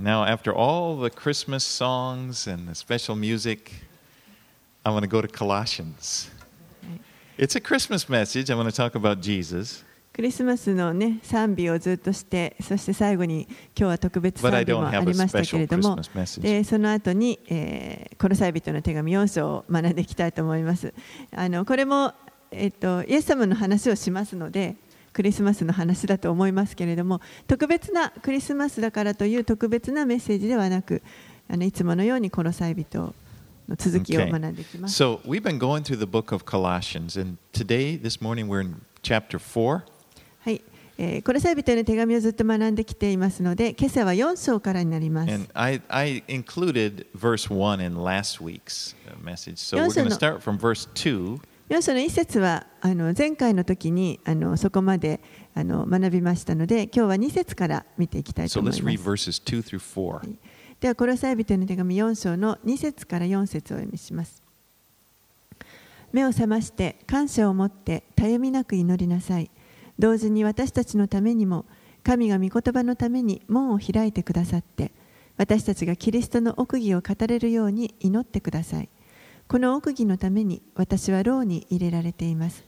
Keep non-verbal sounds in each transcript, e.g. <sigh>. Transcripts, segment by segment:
Now, after all the Christmas songs and the special music, I want to go to Colossians. It's a Christmas message. I want to talk about Jesus. クリスマスの、ね、賛美をずっとして、そして最後に今日は特別 But I 賛美 don't もあ have り a ましたけれども Christmas、message. でその後に、えー、コロサイ人の手紙4章を学んでいきたいと思います。あのこれも、えっと、イエス様の話をしますので、クリスマスの話だと思いますけれども、特別なクリスマスだからという特別なメッセージではなく、あのいつものようにコロサイ人の続きを Okay. 学んでいきます。So, we've been going through the book of Colossians, and today, this morning, we're in chapter 4. はい、えー、コロサイ人への手紙をずっと学んできていますので、今朝は4章からになります。And I, I included verse 1 in last week's uh, message. So, we're 4章 going to の start from verse 2. 4章の一節はあの前回の時にあのそこまであの学びましたので、今日は2節から見ていきたいと思います。verses 2 through 4. では、コロサイ人への手紙4章の2節から4節をお読みします。目を覚まして感謝を持ってたゆみなく祈りなさい。同時に私たちのためにも神が御言葉のために門を開いてくださって私たちがキリストの奥義を語れるように祈ってください。この奥義のために私は牢に入れられています。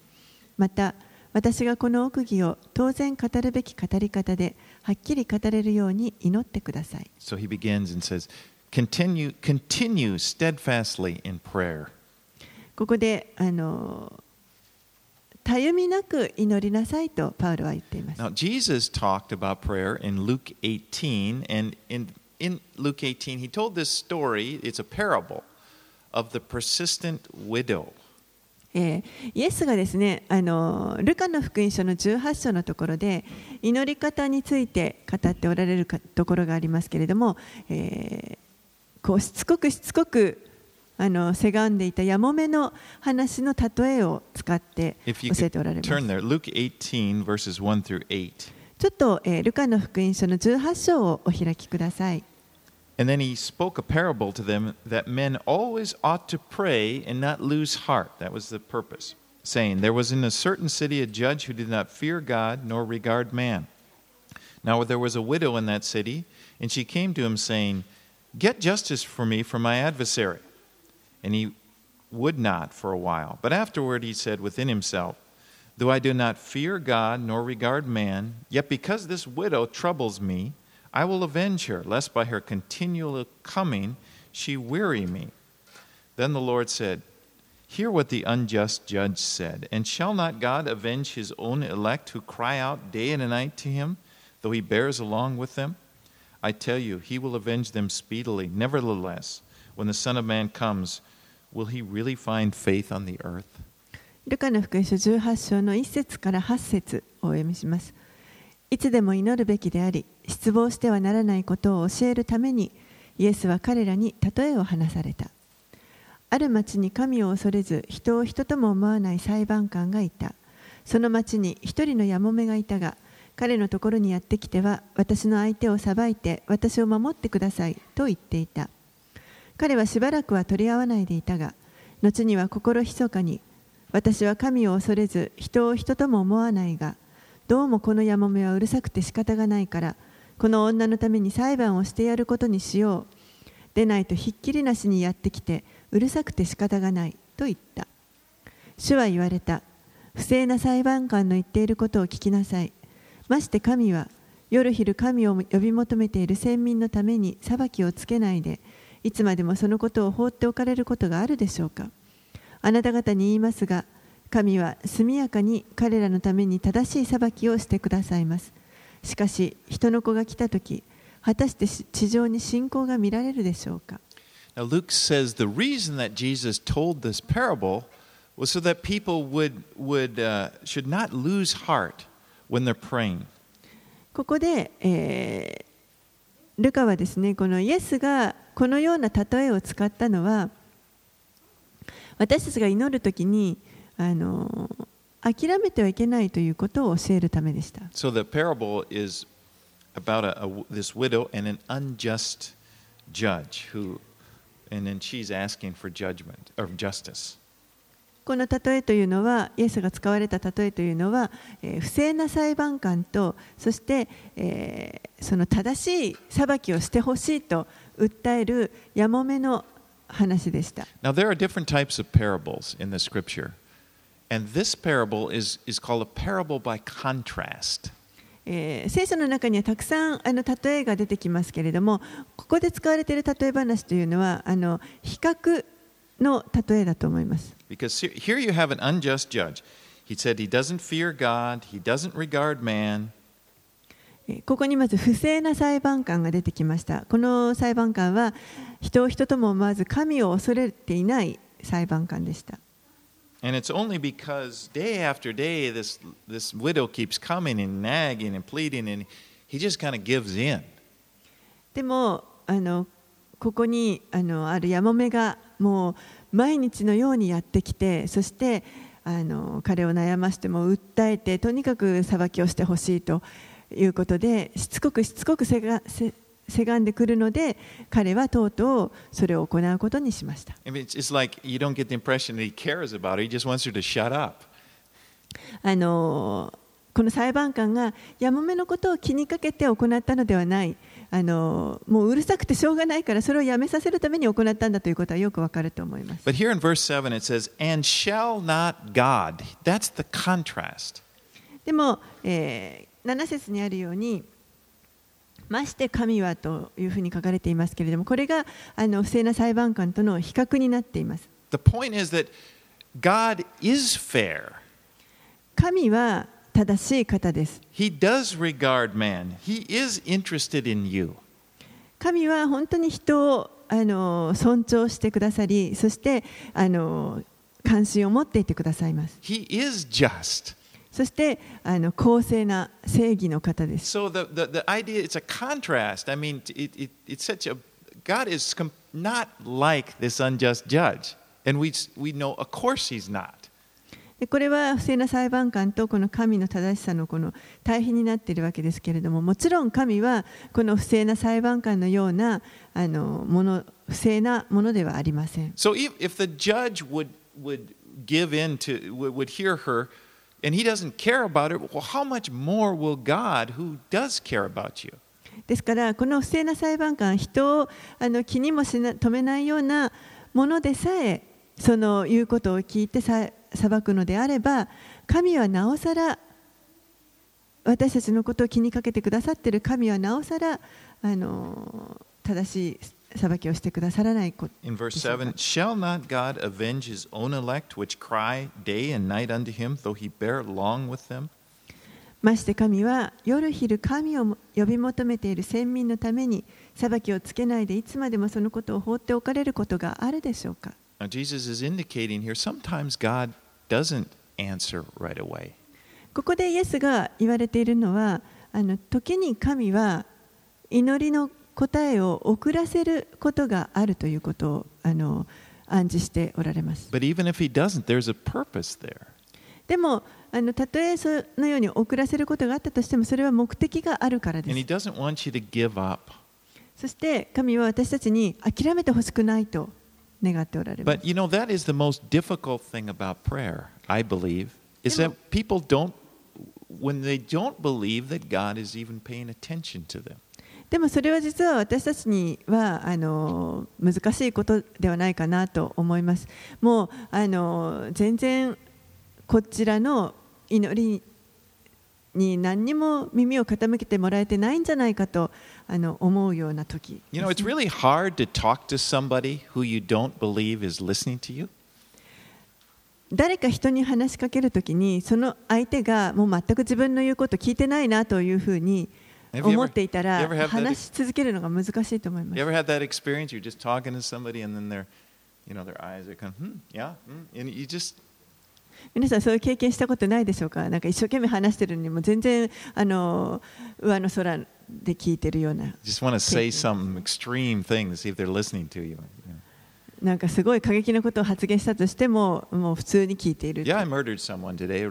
また私がこの奥義を当然語るべき語り方ではっきり語れるように祈ってください。So, he begins and says, Continue, continue steadfastly in prayer. ここであのたゆみなく祈りなさいとパウロは言っています。Now, Jesus talked about prayer in Luke 18, and in, in Luke 18, he told this story. It's a parable of the persistent widow. えーイエスがですねあのルカの福音書の18章のところで祈り方について語っておられるかところがありますけれども、えーこうしつこくしつこくあのせがんでいたやもめの話の例えを使って教えておられます。turn there, Luke 18, verses 1 through 8. ちょっと、えールカの福音書の18章をお開きください。And then he spoke a parable to them that men always ought to pray and not lose heart. That was the purpose. Saying, There was in a certain city a judge who did not fear God nor regard man. Now there was a widow in that city, and she came to him, saying, Get justice for me from my adversary. And he would not for a while. But afterward he said within himself, Though I do not fear God nor regard man, yet because this widow troubles me, I will avenge her, lest by her continual coming she weary me. Then the Lord said, Hear what the unjust judge said. And shall not God avenge his own elect who cry out day and night to him, though he bears along with them? I tell you, he will avenge them speedily. Nevertheless, when the Son of Man comes, will he really find faith on the earth? ルカの福音書18章の1節から8節をお読みします。いつでも祈るべきであり、 失望してはならないことを教えるために、イエスは彼らに例えを話された。ある町に神を恐れず、人を人とも思わない裁判官がいた。その町に一人のやもめがいたが、彼のところにやってきては、私の相手を裁いて、私を守ってくださいと言っていた。彼はしばらくは取り合わないでいたが、後には心ひそかに、私は神を恐れず人を人とも思わないがどうもこのやもめはうるさくて仕方がないからこの女のために裁判をしてやることにしよう。でないとひっきりなしにやってきてうるさくて仕方がないと言った。主は言われた。不正な裁判官の言っていることを聞きなさい。まして神は夜昼神を呼び求めている先民のために裁きをつけないでいつまでもそのことを放っておかれることがあるでしょうか。あなた方に言いますが、神は速やかに彼らのために正しい裁きをしてくださいます。しかし、人の子が来たとき、果たして地上に信仰が見られるでしょうか Now, Luke says the reason that Jesus told this parable was so that people would, would, uh, should not lose heart when they're praying. ここで、えールカはですね、このイエスがこのような例えを使ったのは、私たちが祈るときにあの諦めてはいけないということを教えるためでした。So the parable is about a, a- this widow and an unjust judge who, and then she's asking for judgment or justice. この例えというのは、イエスが使われた例えというのは、えー不正な裁判官と、そして、えーその正しい裁きをしてほしいと訴えるやもめの話でした。Now, there are different types of parables in the scripture. え、聖書の中にはたくさん例えが出てきますけれども、ここで使われている例え話というのは、比較の例えだと思います。ここにまず不正な裁判官が出てきました。この裁判官は人を人とも思わず神を恐れていない裁判官でした。And it's only because day after day this, this widow keeps coming and nagging and pleading, and he just kind of gives in. でもあのここにあのあるやもめがもう毎日のようにやってきてそしてあの彼を悩ましても訴えてとにかく裁きをしてほしいということでしつこくしつこくせがせせがんでくるので彼はとうとうそれを行うことにしました。あのこの裁判官がやもめのことを気にかけて行ったのではないあのもううるさくてしょうがないからそれをやめさせるために行ったんだということはよくわかると思います。でも、えー、7節にあるように、まして神はというふうに書かれていますけれども、これがあの不正な裁判官との比較になっています。The point is that God is fair. 神は正しい方です。He does regard man. He is interested in you. 神は本当に人をあの尊重してくださり、そしてあの関心を持っていてくださいます。He is just. そしてあの公正な正義の方です。So the, the, the idea, it's a contrast. I mean, it, it, it's such a, God is not like this unjust judge. And we, we know, of course, he's not. でこれは不正な裁判官とこの神の正しさのこの対比になっているわけですけれどももちろん神はこの不正な裁判官のようなあのもの不正なものではありません So if, if the judge would, would give in to, would hear her, and he doesn't care about it, well, how much more will God, who does care about you? ですからこの不正な裁判官人をあの気にもしな止めないようなものでさえその言うことを聞いてさ裁くのであれば神はなおさら私たちのことを気にかけてくださっている神はなおさらあの正しい裁きをしてくださらないこと In verse 7 Shall not God avenge his own elect, which cry day and night unto him, though he bear long with them? まして神は夜昼神を呼び求めている先民のために裁きをつけないでいつまでもそのことを放っておかれることがあるでしょうか Now, Jesus is indicating here sometimes God doesn't answer right away. ここでイエスが言われているのはあの時に神は祈りの答えを遅らせることがあるということをあの暗示しておられます But even if he doesn't, there's a purpose there. でもあのたとえそのように遅らせることがあったとしてもそれは目的があるからで And he す doesn't want you to give up. そして神は私たちに諦めてほしくないと願っておられます But you know, that is the most difficult thing about prayer, I believe, is that people don't, when they don't believe that God is even paying attention to them. でもそれは実は私たちにはあの難しいことではないかなと思います。もうあの全然こちらの祈りに何にも耳を傾けてもらえてないんじゃないかとあの思うような時 You know, it's really hard to talk to somebody who you don't believe is listening to you. 誰か人に話しかけるときにその相手がもう全く自分の言うこと聞いてないなというふうに思っていたら話し続けるのが難しいと思います。皆さん、そういう経験したことないでしょうか,なんか一生懸命話してるにも全然あの上の空で聞いてるような。なんかすごい過激なことを発言したとしても、もう普通に聞いている。Yeah, I murdered someone today.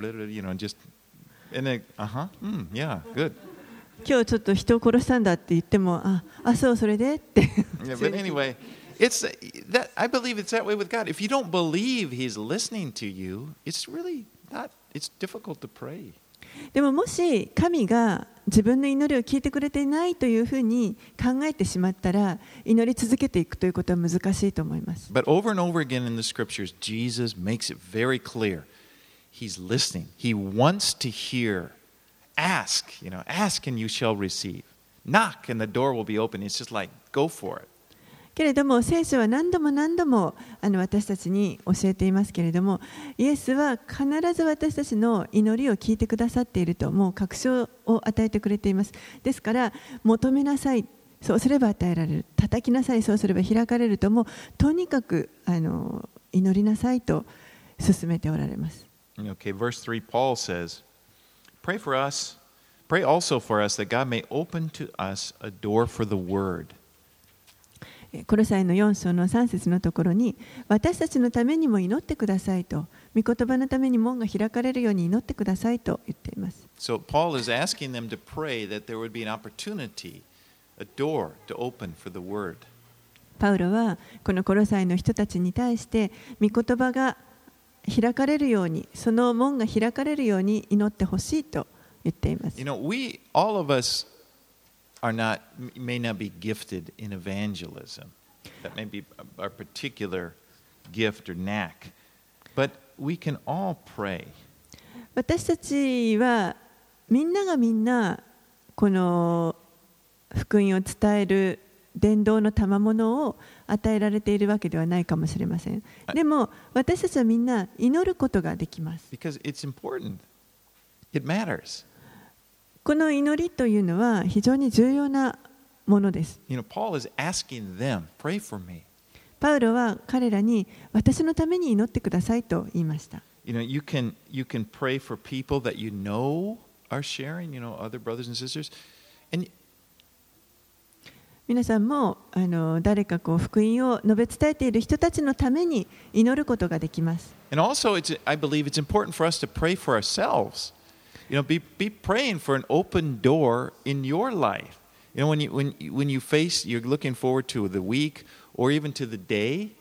今日ちょっと人を殺したんだって言ってもああそうそれでって Yeah, but に anyway, It's that I believe it's that way with God. If you don't believe He's listening to you, it's really not. It's difficult to pray. でももし神が自分の祈りを聞いてくれていないというふうに考えてしまったら祈り続けていくということは難しいと思います。But over and over again in the scriptures, Jesus makes it very clear. He's listening. He wants to hear. Ask, you know, ask and you shall receive. Knock and the door will be open. It's just like, go for it. けれども聖書は何度も何度もあの私たちに教えていますけれどもイエスは必ず私たちの祈りを聞いてくださっているともう確証を与えてくれていますですから求めなさいそうすれば与えられる叩きなさいそうすれば開かれるともうとにかくあの祈りなさいと勧めておられます Okay, verse 3, Paul says, Pray for us. Pray also for us that God may open to us a door for the word. えコロサイの4章の3節のところに私たちのためにも祈ってくださいと御言葉のために門が開かれるように祈ってくださいと言っています So Paul is asking them to pray that there would be an opportunity, a door to open for the word. パウロはこのコロサイの人たちに対して御言葉が開かれるようにその門が開かれるように祈ってほしいと言っています You know, we, all of us, are not, may not be gifted in evangelism. That may be our particular gift or knack. But we can all pray. 私たちはみんながみんなこの福音を伝える伝道の賜物を与えられているわけではないかもしれません。でも私たちはみんな祈ることができます。この祈りというのは非常に重要なものです。パウロは彼らに私のために祈ってくださいと言いました。皆さんもあの誰かこう福音を述べ伝えている人たちのために祈ることができます And also, it's, I believe it's important for us to pray for ourselves. You know, be, be praying for an open door in your life. You know, when you, when, you- when you face, you're looking forward to the week or even to the day,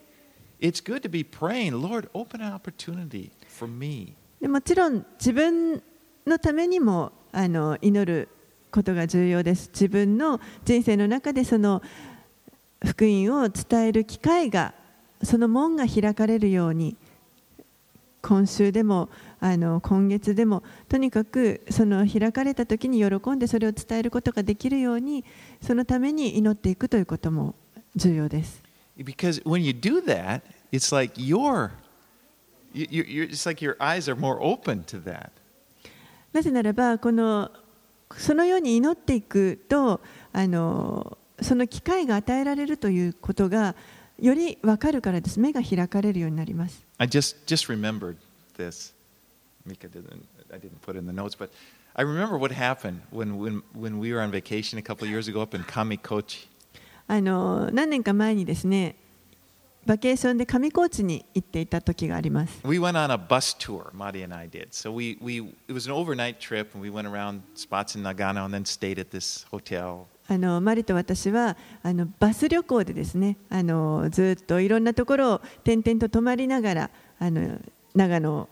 it's good to be praying, Lord, open an opportunity for me. でもちろん自分のためにもあの祈ることが重要です自分の人生の中でその福音を伝える機会がその門が開かれるように今週でもあの今月でもとにかくその開かれた時に喜んでそれを伝えることができるようにそのために祈っていくということも重要です。Because when you do that, it's like you're, you, you- it's like your eyes are more open to that. なぜならばこのそのように祈っていくとあのその機会が与えられるということがより分かるからです目が開かれるようになります I just just remembered this. Mika didn't. I didn't put it in the notes, but I remember what happened when when when we were on vacation a couple of years ago up in Kamikochi. あの何年か前にですねバケーションで上高地に行っていた時があります We went on a bus tour. Madi and I did. So we we it was an overnight trip, and we went around spots in Nagano and then stayed at this hotel. あのマリと私はあのバス旅行でですねあのずっといろんなところを点々と泊まりながらあの長野を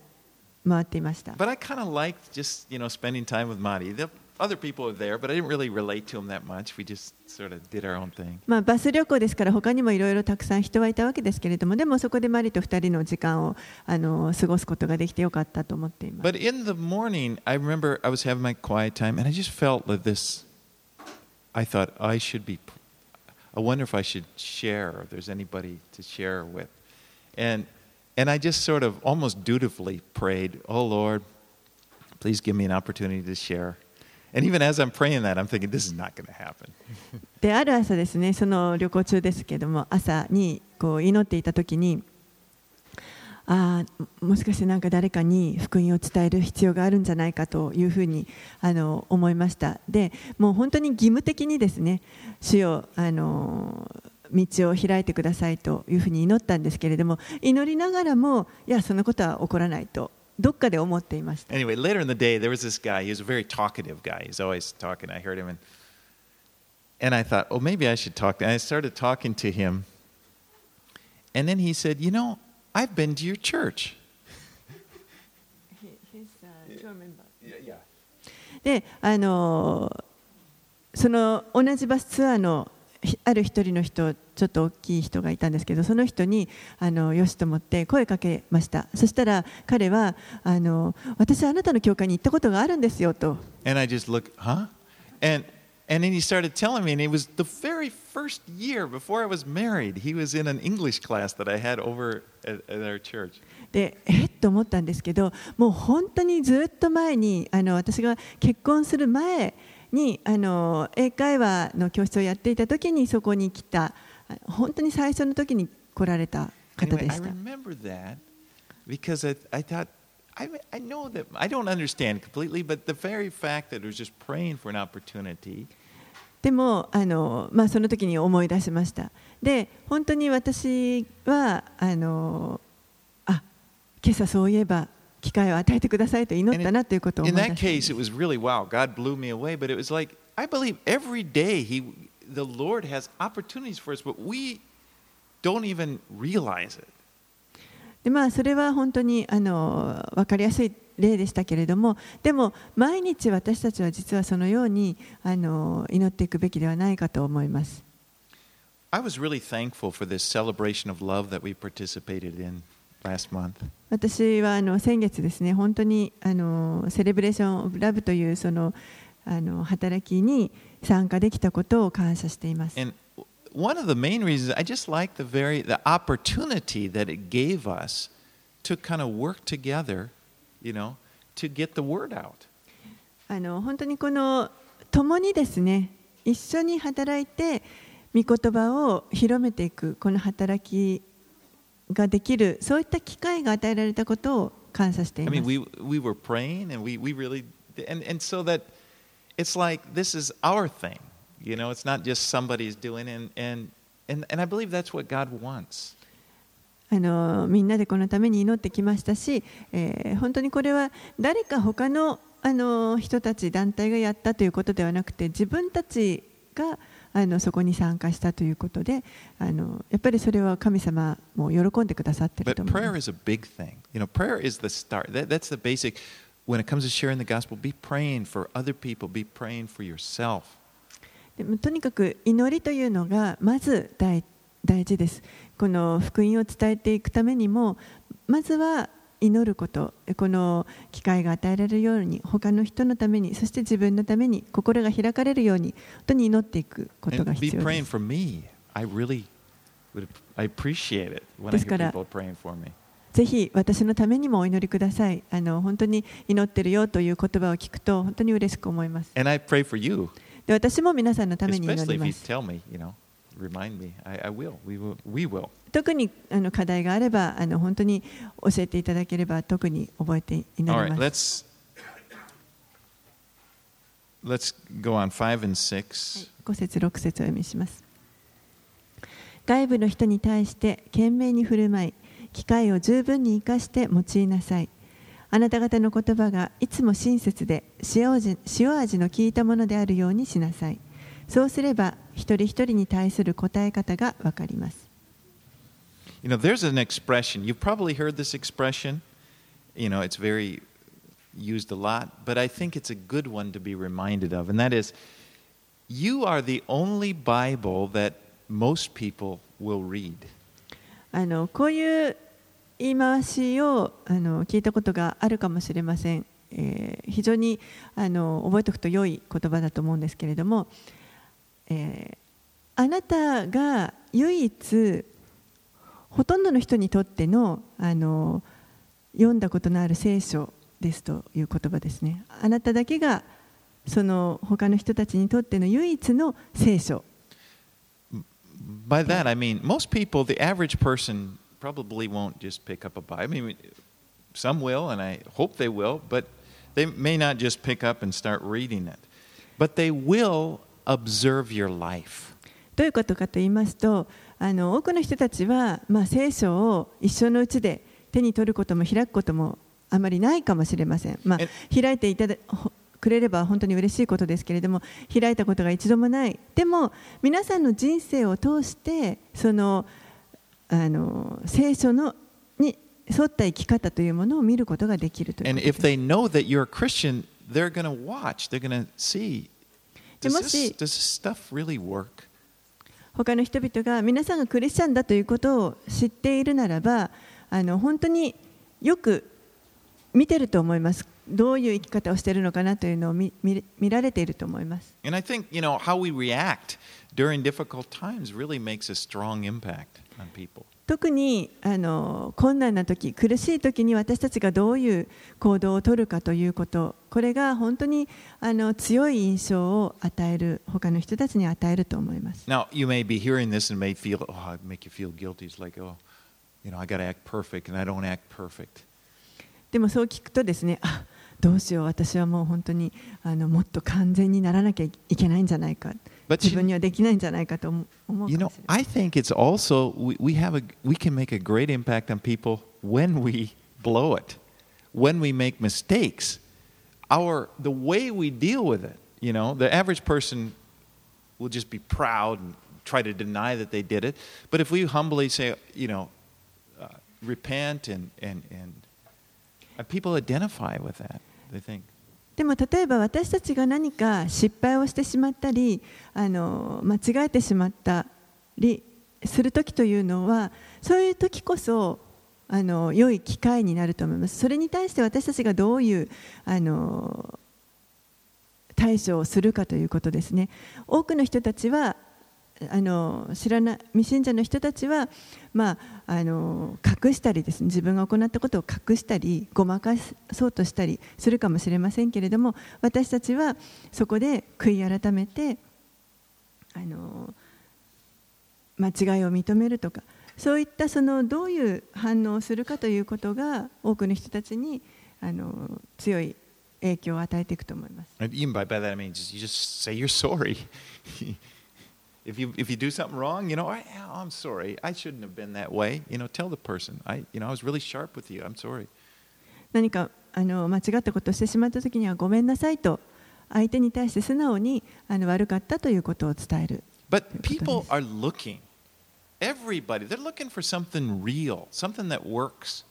回っていました But I kind of liked just you know spending time with Madi. The other people were there, but I didn't really relate to him that much. We just sort of did our own thing. まあ、バス旅行ですから他にもいろいろたくさん人はいたわけですけれどもでもそこでマリと2人の時間をあの過ごすことができてよかったと思っています But in the morning, I remember I was having my quiet time, and I just felt that this. I thought I should be. I wonder if I should share, or if there's anybody to share with, and and I just sort of almost dutifully prayed, "Oh Lord, please give me an opportunity to share." <laughs> である朝ですねその旅行中ですけども朝にこう祈っていた時にあーもしかしてなんか誰かに福音を伝える必要があるんじゃないかというふうにあの思いました。でもう本当に義務的にですね主よあの道を開いてくださいというふうに祈ったんですけれども祈りながらもいやそんなことは起こらないと。どっかで思っていました Anyway, later in the day, there was this guy. He was a very talkative guy. He's always talking. I heard him, and and I thought, oh, maybe I should talk. And I started talking to him, And then he said, You know, I've been to your church. であのその同じバスツアーのひ ある一人の人ちょっと大きい人がいたんですけどその人にあのよしと思って声かけましたそしたら彼はあの私はあなたの教会に行ったことがあるんですよと And I just looked, Huh? And and then he started telling me, and it was the very first year before I was married. He was in an English class that I had over at, at our church. でえっと思ったんですけどもう本当にずっと前にあの私が結婚する前にあの英会話の教室をやっていた時にそこに来た本当に最初の時に来られた方 Anyway, でした。thought, I, I know that I don't understand completely, but the very fact that it was just praying for an opportunity でもあの、まあ、その時に思い出しました。で本当に私はあのあ今朝そういえば機会を与えてくださいと祈ったなということを思 In い出 that しま was really wow. God blew me away, but it was like I believe every day He, the Lord has opportunities for us, but we don't even realize it. でまあ、それは本当にあの分かりやすい例でしたけれどもでも毎日私たちは実はそのようにあの祈っていくべきではないかと思います。I was really thankful for this celebration of love that we participated in last month. 私はあの先月ですね本当にあのセレブレーション・オブ・ラブというそのあの働きに参加できたことを感謝しています。And one of the main reasons I just like the very the opportunity that it gave us to kind of work together, you know, to get the word out. あの本当にこの共にですね一緒に働いて御言葉を広めていくこの働きができるそういった機会が与えられたことを感謝してい I ま mean, す。we we were praying and we we really and and so that it's like this is our thing, you know. It's not just somebody's doing and and and and I believe that's what God wants. あのみんなでこのために祈ってきましたし、えー本当にこれは誰か他のあの人たち団体がやったということではなくて自分たちがあのそこに参加したということであのやっぱりそれは神様も喜んでくださってると思います。とにかく祈りというのがまず大,大事です。この福音を伝えていくためにもまずは祈ることこの機会が与えられるように他の人のためにそして自分のために心が開かれるように本当に祈っていくことが必要です。ですから.ぜひ私のためにもお祈りください。あの本当に祈ってるよという言葉を聞くと本当に嬉しく思います。で私も皆さんのために祈ります。特にあの課題があればあの本当に教えていただければ特に覚えて祈り All ま right. Let's go on 5 and 6. 5節6節を読みします外部の人に対して懸命に振る舞い機会を十分に生かして用いなさいあなた方の言葉がいつも親切で塩味塩味の効いたものであるようにしなさいそうすれば一人一人に対する答え方がわかります You know, there's an expression. You've probably heard this expression. You know, it's very used a lot, but I think it's a good one to be reminded of, and that is you are the only Bible that most people will read. あのこういう言い回しをあの聞いたことがあるかもしれません、えー非常にあの覚えておくと良い言葉だと思うんですけれども、えーあなたが唯一 ほとんどの人にとってのあの読んだことのある聖書ですという言葉ですねあなただけがその他の人たちにとっての唯一の聖書 By that, I mean, most people, the average person, probably won't just pick up a Bible. I mean, some will, and I hope they will, but they may not just pick up and start reading it. But they will observe your life. どういうことかと言いますとあの多くの人たちは、まあ、聖書を一生のうちで手に取ることも開くこともあまりないかもしれません、まえあ、開いていただほくれれば本当に嬉しいことですけれども開いたことが一度もないでも皆さんの人生を通してそのあの聖書のに沿った生き方というものを見ることができるという And こと if です they know that you're a Christian, they're going to watch. They're going to see. Does this, does this stuff really work? 他の人々が皆さんがクリスチャンだということを知っているならばあの本当によく見てると思いますどういう生き方をしているのかなというのを見見見られていると思います And I think, you know, how we react during difficult times really makes a strong impact on people. 特にあの困難な時苦しい時に私たちがどういう行動を取るかということこれが本当にあの強い印象を与える他の人たちに与えると思います Now, you may be hearing this and may feel, oh, it make you feel guilty. It's like, oh, you know, I got to act perfect, and I don't act perfect. でもそう聞くとですねあどうしよう私はもう本当にあのもっと完全にならなきゃいけないんじゃないか but you, know, I think it's also we, we have a we can make a great impact on people when we blow it, when we make mistakes, our the way we deal with it. You know, the average person will just be proud and try to deny that they did it. But if we humbly say, you know, uh, repent and and and people identify with that, they think. でも例えば私たちが何か失敗をしてしまったりあの間違えてしまったりする時というのはそういう時こそあの良い機会になると思います。それに対して私たちがどういうあの対処をするかということですね。多くの人たちはあの知らない未信者の人たちは、まあ、あの隠したりですね自分が行ったことを隠したりごまかそうとしたりするかもしれませんけれども私たちはそこで悔い改めてあの間違いを認めるとかそういったそのどういう反応をするかということが多くの人たちにあの強い影響を与えていくと思います。<laughs> if you if you do something wrong, you know, I, I'm sorry. I shouldn't have been that way. You know, tell the person. I you know I was really sharp with you. I'm sorry. 何かあの間違ったことをしてしまった時にはごめんなさいと相手に対して素直にあの悪かったということを伝える But people are looking. Everybody, they're looking for something real, something that works.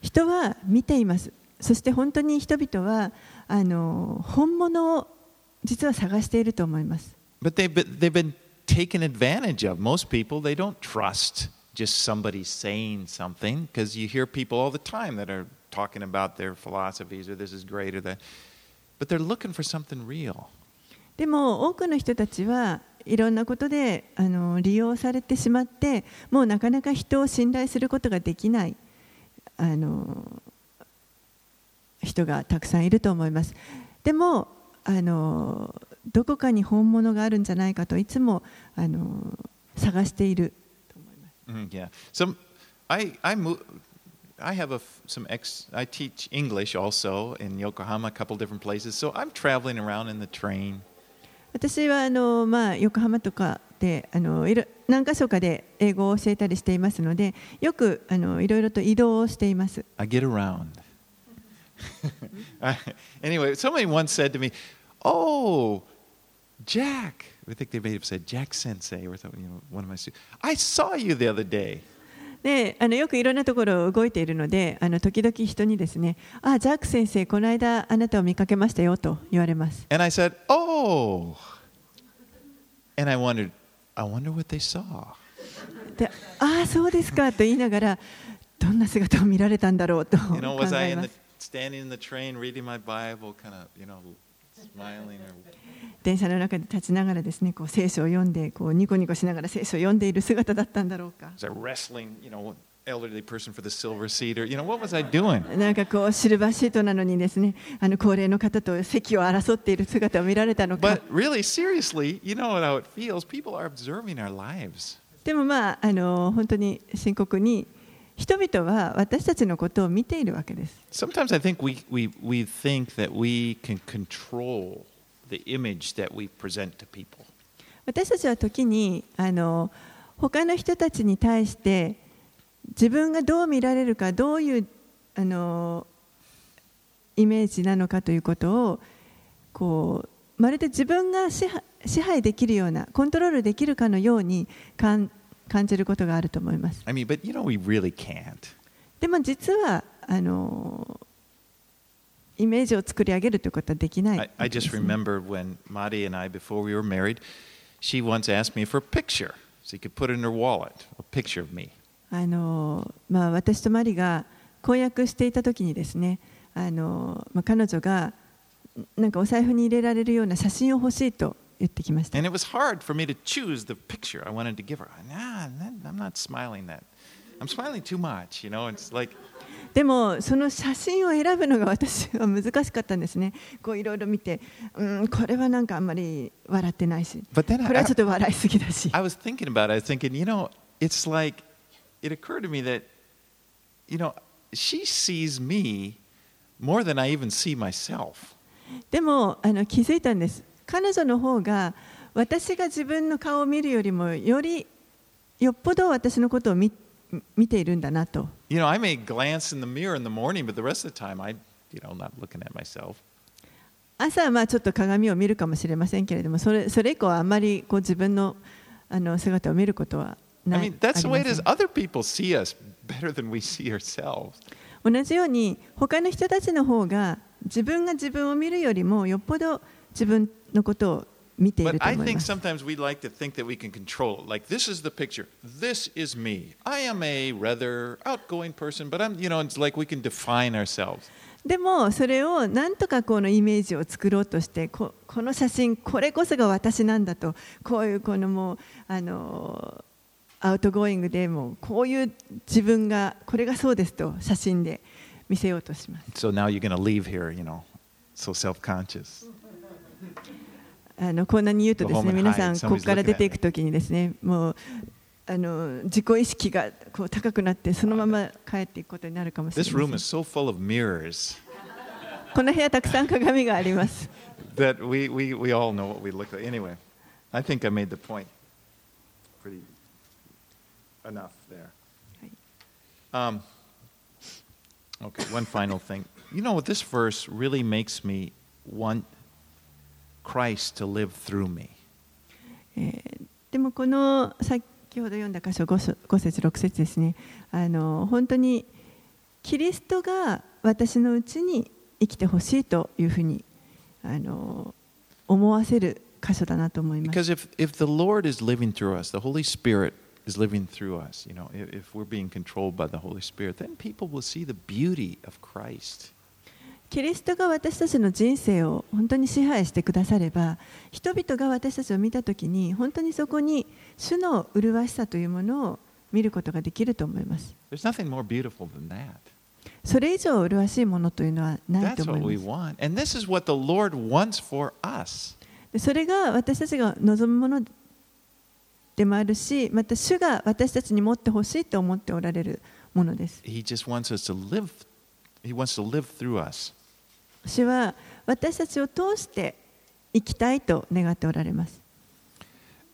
人は見ていますそして本当に人々はあの本物を実は探していると思います But they've been, they've been taken advantage of. Most people, they don't trust just somebody saying something because you hear people all the time that are talking about their philosophies or this is great or that. But they're looking for something real. でも多くの人たちはいろんなことであの利用されてしまってもうなかなか人を信頼することができないあの人がたくさんいると思いますでもあのどこかに本物があるんじゃないかといつもあの探している Mm, yeah. Some, I, I move. I have a, f- some ex. I teach English also in Yokohama, a couple different places. So I'm traveling around in the train. 私はあの、まあ、横浜とかであのいろ何か所かで英語を教えたりしていますのでよくあのいろいろと移動をしています I get around. Anyway, somebody once said to me, "Oh, Jack." I think they may have said Jack Sensei or something. You know, one of my students. I saw you the other day. であのよくいろんなところを動いているのであの時々人にですね「あジャック先生この間あなたを見かけましたよ」と言われます And I said, "Oh." And I wondered, I wonder what they saw. で「ああそうですか」と言いながらどんな姿を見られたんだろうと You 考 know, was I え in ま the す standing in the train reading my Bible, kind of, you know, smiling or 電車の中で立ちながらですねこう聖書を読んでこうニコニコしながら聖書を読んでいる姿だったんだろうか elderly person for the silver seat or you know, what was I doing? なんかこうシルバーシートなのにですねあの高齢の方と席を争っている姿を見られたのか But really, seriously, you know how it feels. People are observing our lives. でもまああの本当に深刻に人々は私たちのことを見ているわけです Sometimes I think we, we, we think that we can control the image that we present to people. 私たちは時にあの他の人たちに対して自分がどう見られるかどういうあのイメージなのかということをこうまるで自分が支配支配できるようなコントロールできるかのようにかん感じることがあると思います。I mean, but you know, we really can't. でも実はあのイメージを作り上げるということはできない I, I で just すね remembered when Madi and I, before we were married, she once asked me for a picture so you could put it in her wallet, a picture of me. あのまあ、私とマリが婚約していた時にですねあの、まあ、彼女がなんかお財布に入れられるような写真を欲しいと言ってきました。And it was hard for me to choose the picture I wanted to give her. Nah, I'm not smiling that. I'm smiling too much, you know. It's like, でもその写真を選ぶのが私は難しかったんですね。こういろいろ見て、うん、これはなんかあんまり笑ってないし、これはちょっと笑いすぎだし。I was thinking about it. I was thinking, you know, it's like, it occurred to me that, you know, she sees me more than I even see myself. でもあの気づいたんです。彼女の方が私が自分の顔を見るよりもよりよっぽど私のことを見見ているんだなと。You know, I may glance in the mirror in the morning, but the rest of the time, I, you know, not looking at myself. 朝はまあちょっと鏡を見るかもしれませんけれども、それそれ以降はあんまりこう自分のあの姿を見ることは I ない。mean, that's the あ way り it ま is. Other people see us better than we see ourselves. せん同じように他の人たちの方が自分が自分を見るよりもよっぽど自分のことを見てい But ると I 思い think ます。sometimes we like to think that we can control it. Like, this is the picture. This is me. I am a rather outgoing person, but I'm, you know, it's like we can define ourselves. でもそれをなんとかこのイメージを作ろうとしてここの写真これこそが私なんだとこういうこのもうあの outgoing でもうこういう自分がこれがそうですと写真で見せようとします。So now you're to leave here, you know, so self conscious. あのこんなに言うとですね皆さんここから出ていくときにですねもうあの自己意識がこう高くなってそのまま帰っていくことになるかもしれ This ま room せん is so full of mirrors この部屋たくさん鏡があります。that we, we, we all know what we look like. Anyway, I think I made the point pretty enough there. Um, okay, one final thing. You know what? This verse really makes me want Christ to live through me. えーでもこの先ほど読んだ箇所 5, 5節6節ですねあの本当にキリストが私のうちに生きてほしいというふうにあの思わせる箇所だなと思います Because if, if the Lord is living through us, the Holy Spirit is living through us, you know, if we're being controlled by the Holy Spirit, then people will see the beauty of Christ. キリストが私たちの人生を本当に支配してくだされば人々が私たちを見たときに本当にそこに主の麗しさというものを見ることができると思います There's nothing more beautiful than that. それ以上麗しいものというのはないと思 what い we ます want. And this is what the Lord wants for us. でそれが私たちが望むものでもあるしまた主が私たちに持ってほしいと思っておられるものです He just wants us to live, He wants to live through us. 主は私たちを通して生きたいと願っておられます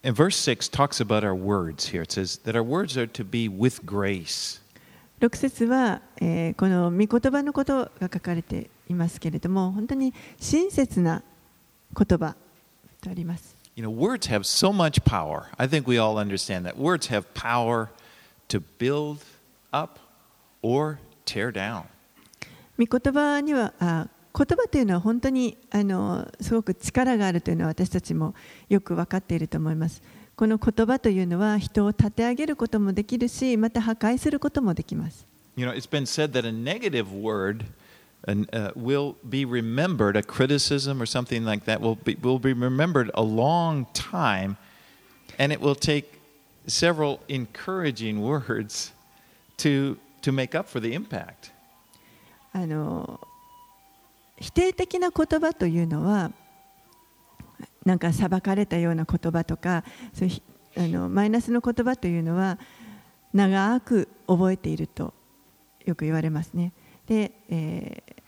And verse 6 talks about our words here. It says that our words are to be with grace. 6節は、えーこの御言葉のことが書かれていますけれども本当に親切な言葉とあります You know, words have so much power. I think we all understand that. Words have power to build up or tear down. 御言葉にはあ言葉というのは本当にあのすごく力があるというのは私たちもよく分かっていると思います。この言葉というのは人を立て上げることもできるし、また破壊することもできます。You know, it's been said that a negative word an- uh, will be remembered, a criticism or something like that will be, will be remembered a long time, and it will take several encouraging words to, to make up for the impact. あの否定的な言葉というのはなんか裁かれたような言葉とかそういうあのマイナスの言葉というのは長く覚えているとよく言われますね。で、えー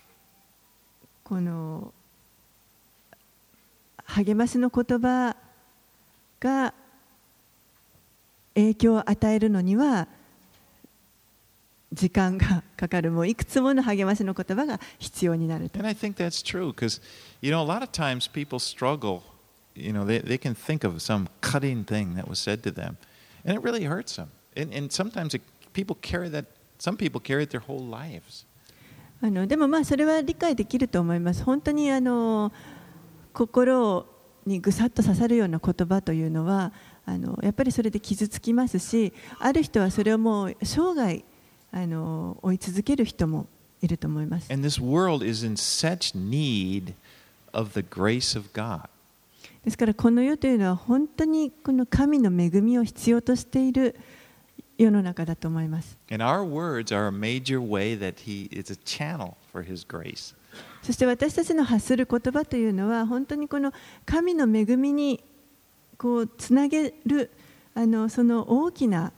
この励ましの言葉が影響を与えるのには時間がかかるもういくつもの励ましの言葉が必要になると And I think that's true because, you know, a lot of times people struggle. You know, they, they can think of some cutting thing that was said to them. And it really hurts them. And, and sometimes it, people carry that, some people carry it their whole lives. あのでもまあそれは理解できると思います。本当にあの心にぐさっと刺さるような言葉というのはあのやっぱりそれで傷つきますし、ある人はそれをもう生涯あの追い続ける人もいると思います。And this world is in such need of the grace of God. ですからこの世というのは本当にこの神の恵みを必要としている世の中だと思います。And our words are a major way that He is a channel for His grace. そして私たちの発する言葉というのは本当にこの神の恵みにこうつなげるあのその大きな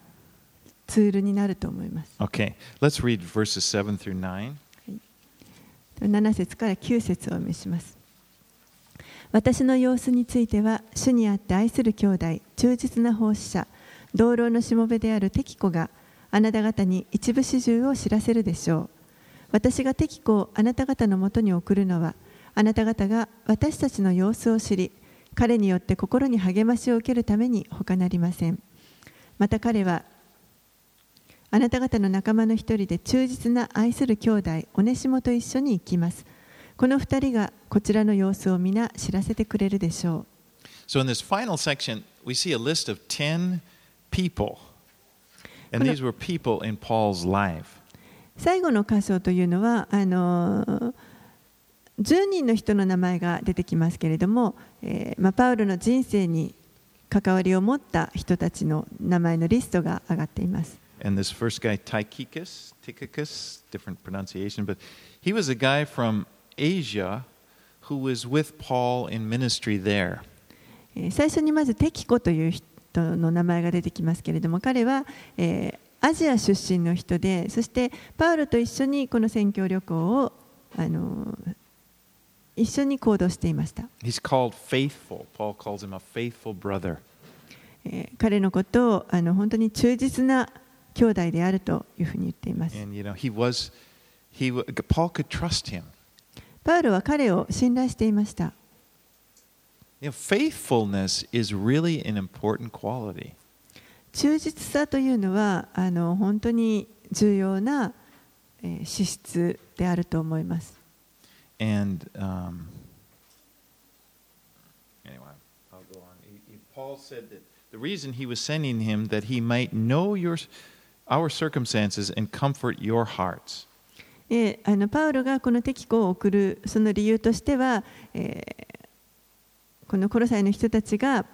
ツールになると思います。Okay, let's read verses 7 through 9. 7節から9節をお読みします。私の様子については、主にあって愛する兄弟、忠実な奉仕者、同僚のしもべであるテキコがあなた方に一部始終を知らせるでしょう。私がテキコをあなた方のもとに送るのは、あなた方が私たちの様子を知り、彼によって心に励ましを受けるために他なりません。また彼はあなた方の仲間の一人で忠実な愛する兄弟オネシモと一緒に行きます。この二人がこちらの様子を皆知らせてくれるでしょ So, in this final section, we see a list of 10 people. And these were people in Paul's life. う。最後の箇所というのはあのー10人の人の名前が出てきますけれども、えーまあ、パウロの人生に関わりを持った人たちの名前のリストが上がっています。And this first guy, Tychicus, Tychicus, different pronunciation, but he was a guy from Asia who was with Paul in ministry there. えー最初にまずテキコという人の名前が出てきますけれども彼は、えーアジア出身の人でそしてパウロと一緒にこの宣教旅行を、あのー一緒に行動していました、He's called faithful. Paul calls him a faithful brother. えー彼のことをあの本当に忠実な兄弟であるというふうに言っています And, you know, he was, he, wa- Paul could trust him. パウロは彼を信頼していました You know, faithfulness is really an important quality. 忠実さというのはあの本当に重要な、えー資質であると思います And um, anyway, I'll go on. Paul said that the reason he was sending him that he might know your, our circumstances and comfort your hearts. であのパウロがこのテキコを送るその理由としては、えーこのコロサイの人たちが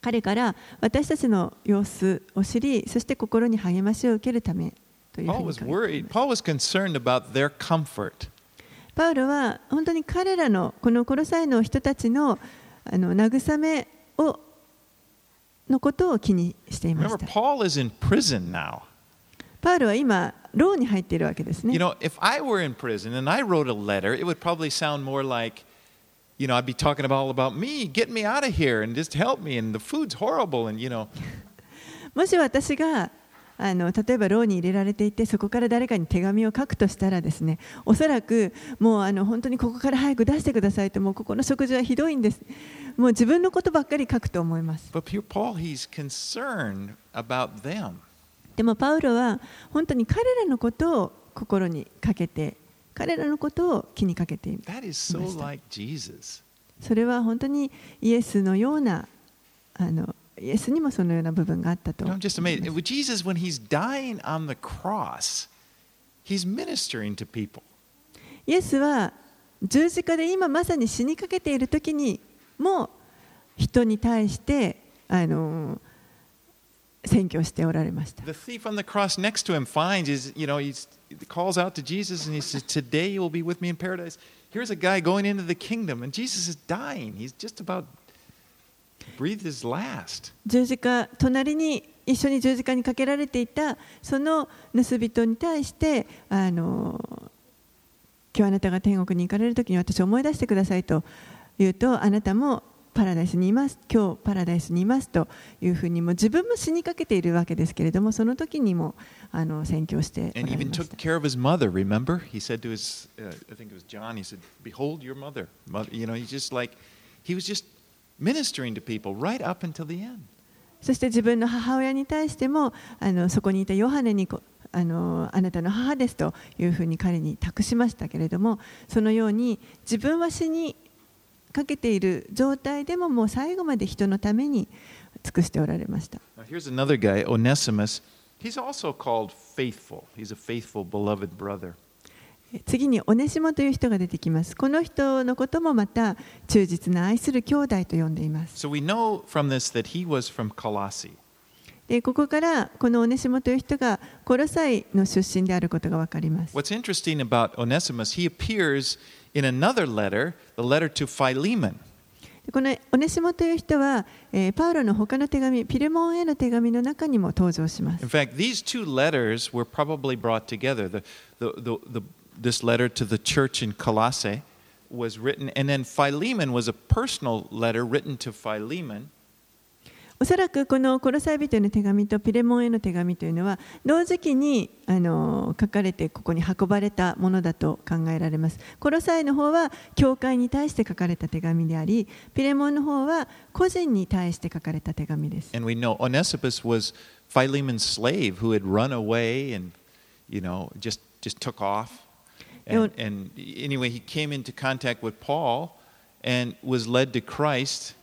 彼から私たちの様子を知りそして心に励ましを受けるためというふ Paul うに. Paul was concerned about their comfort. パウロは本当に彼らのこのコロサイの人たちのあの慰めをのことを気にしていました.パウロは今牢に入っているわけですね You know, if I were in prison and I wrote a letter, it would probably sound more like, you know, I'd be talking about all about me, get me out of here and just help me, and the food's horrible, and you know, もし私があの例えば牢に入れられていてそこから誰かに手紙を書くとしたらですねおそらくもうあの本当にここから早く出してくださいともうここの食事はひどいんですもう自分のことばっかり書くと思います but here Paul, he's concerned about them. でもパウロは本当に彼らのことを心にかけて彼らのことを気にかけている That is so Understand. like Jesus. それは本当にイエスのようなあのイエスにもそのような部分があったと I'm い just amazed. Jesus, when he's dying on the cross, he's ministering to people. イエスは十字架で今まさに死にかけている時にも人に対してあの宣教しておられました。The thief on the cross next to him finds is, you know, he's, he calls out to Jesus and he says, Today you will be with me in paradise. Here's a guy going into the kingdom, and Jesus is dying. He's just about to breathe his last. 十字架隣に一緒に十字架にかけられていたその盗人に対してあの今日あなたが天国に行かれる時に私を思い出してくださいと言うとあなたもパラダイスにいます今日パラダイスにいますというふうにも自分も死にかけているわけですけれどもその時にもあの宣教しておられ even まし took た care of mother, remember? He said to his, uh, I think it was John, he said, Behold your mother. mother. You know, he's just like, he was just そして自分の母親に対してもあのそこにいたヨハネにあ,のあなたの母ですというふうに彼に託しましたけれどもそのように自分は死にかけている状態でももう最後まで人のために尽くしておられました。次にオネシモという人が出てきます。この人のこともまた忠実な愛する兄弟と呼んでいます。So we know from this that he was from Colossae. でここからこのオネシモという人がコロサイの出身であることがわかります。What's interesting about Onesimus, he appears in another letter, the letter to Philemon. でこのオネシモという人は、えーパウロの他の手紙、ピレモンへの手紙の中にも登場します In。fact, these two letters were probably brought together. The, the, the, the, this letter to the church in Colossae was written, and then Philemon was a personal letter written to Philemon. おそらくこのコロサイ人への手紙とピレモンへの手紙というのは同時期にあの書かれてここに運ばれたものだと考えられます。コロサイの方は教会に対して書かれた手紙であり、ピレモンの方は個人に対して書かれた手紙です。 And we know Onesimus was Philemon's slave who had run away and, you know, just, just took off. And, and anyway, he came into contact with Paul and was led to Christ.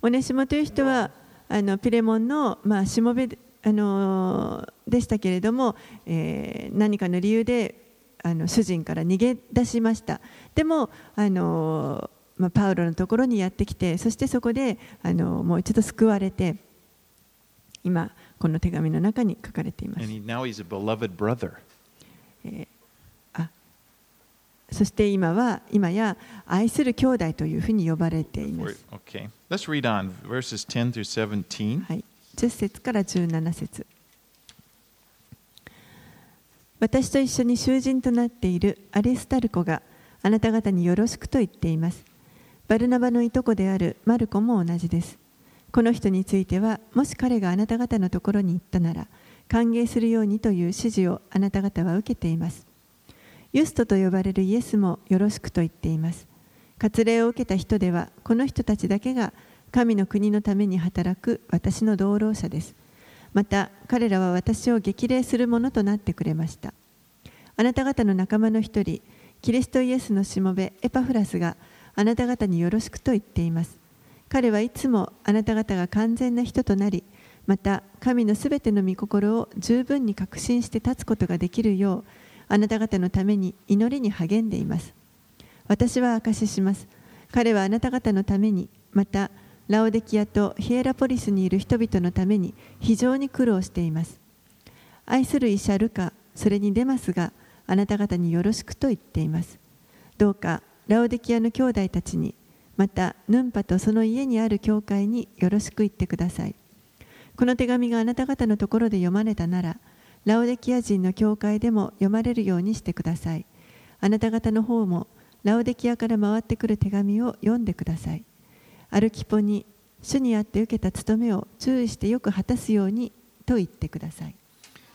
オネシモという人はあのピレモンの、まあ、しもべであのでしたけれども、えー何かの理由であの主人から逃げ出しましたでもあの、まあ、パウロのところにやってきてそしてそこであのもう一度救われて今この手紙の中に書かれていま And す he, now he's a beloved brother. そして今は今や愛する兄弟というふうに呼ばれています Okay, let's read on verses 10 through 17. はい、10節から17節私と一緒に囚人となっているアリスタルコがあなた方によろしくと言っています。バルナバのいとこであるマルコも同じです。この人については、もし彼があなた方のところに行ったなら、歓迎するようにという指示をあなた方は受けています。ユストと呼ばれるイエスもよろしくと言っています。割礼を受けた人では、この人たちだけが神の国のために働く私の同労者です。また彼らは私を激励するものとなってくれました。あなた方の仲間の一人、キリストイエスのしもべエパフラスがあなた方によろしくと言っています。彼はいつもあなた方が完全な人となり、また神のすべての御心を十分に確信して立つことができるよう、あなた方のために祈りに励んでいます。私は証しします。彼はあなた方のために、またラオデキアとヒエラポリスにいる人々のために非常に苦労しています。愛する医者ルカ、それにデマスがあなた方によろしくと言っています。どうかラオデキアの兄弟たちに、またヌンパとその家にある教会によろしく言ってください。この手紙があなた方のところで読まれたなら、ラオデキア人の教会でも読まれるようにしてください。あなた方の方もラオデキアから回ってくる手紙を読んでください。アルキポに主にあって受けた務めを注意してよく果たすようにと言ってください。